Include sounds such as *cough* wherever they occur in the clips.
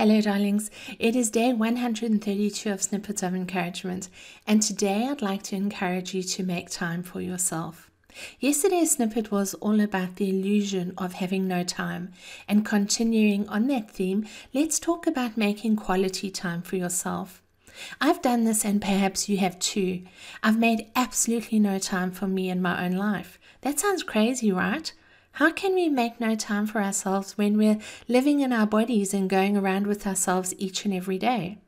Hello, darlings. It is day 132 of Snippets of Encouragement, and today I'd like to encourage you to make time for yourself. Yesterday's snippet was all about the illusion of having no time, and continuing on that theme, let's talk about making quality time for yourself. I've done this, and perhaps you have too. I've made absolutely no time for me in my own life. That sounds crazy, right? How can we make no time for ourselves when we're living in our bodies and going around with ourselves each and every day?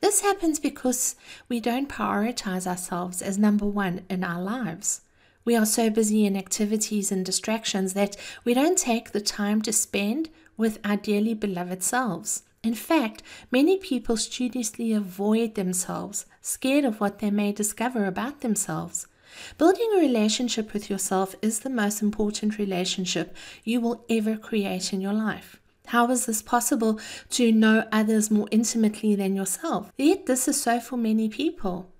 This happens because we don't prioritize ourselves as number one in our lives. We are so busy in activities and distractions that we don't take the time to spend with our dearly beloved selves. In fact, many people studiously avoid themselves, scared of what they may discover about themselves. Building a relationship with yourself is the most important relationship you will ever create in your life. How is this possible to know others more intimately than yourself? Yet, this is so for many people.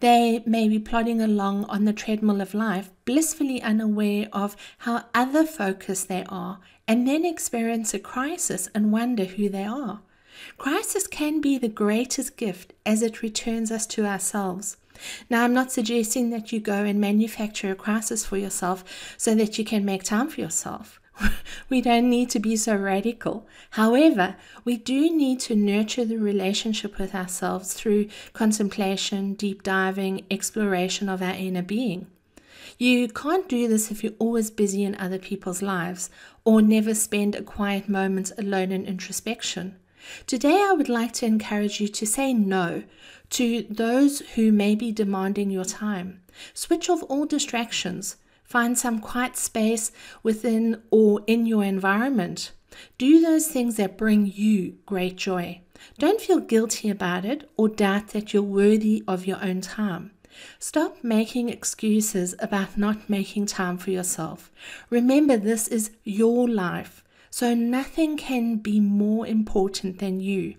They may be plodding along on the treadmill of life, blissfully unaware of how other focused they are, and then experience a crisis and wonder who they are. Crisis can be the greatest gift as it returns us to ourselves. Now, I'm not suggesting that you go and manufacture a crisis for yourself so that you can make time for yourself. *laughs* we don't need to be so radical. However, we do need to nurture the relationship with ourselves through contemplation, deep diving, exploration of our inner being. You can't do this if you're always busy in other people's lives or never spend a quiet moment alone in introspection. Today, I would like to encourage you to say no to those who may be demanding your time. Switch off all distractions. Find some quiet space within or in your environment. Do those things that bring you great joy. Don't feel guilty about it or doubt that you're worthy of your own time. Stop making excuses about not making time for yourself. Remember, this is your life. So nothing can be more important than you.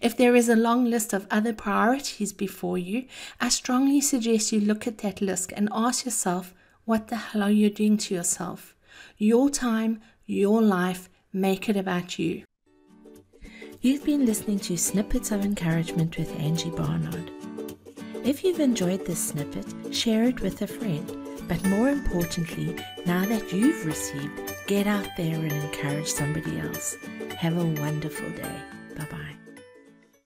If there is a long list of other priorities before you, I strongly suggest you look at that list and ask yourself, what the hell are you doing to yourself? Your time, your life, make it about you. You've been listening to Snippets of Encouragement with Angie Barnard. If you've enjoyed this snippet, share it with a friend. But more importantly, now that you've received, get out there and encourage somebody else. Have a wonderful day. Bye bye.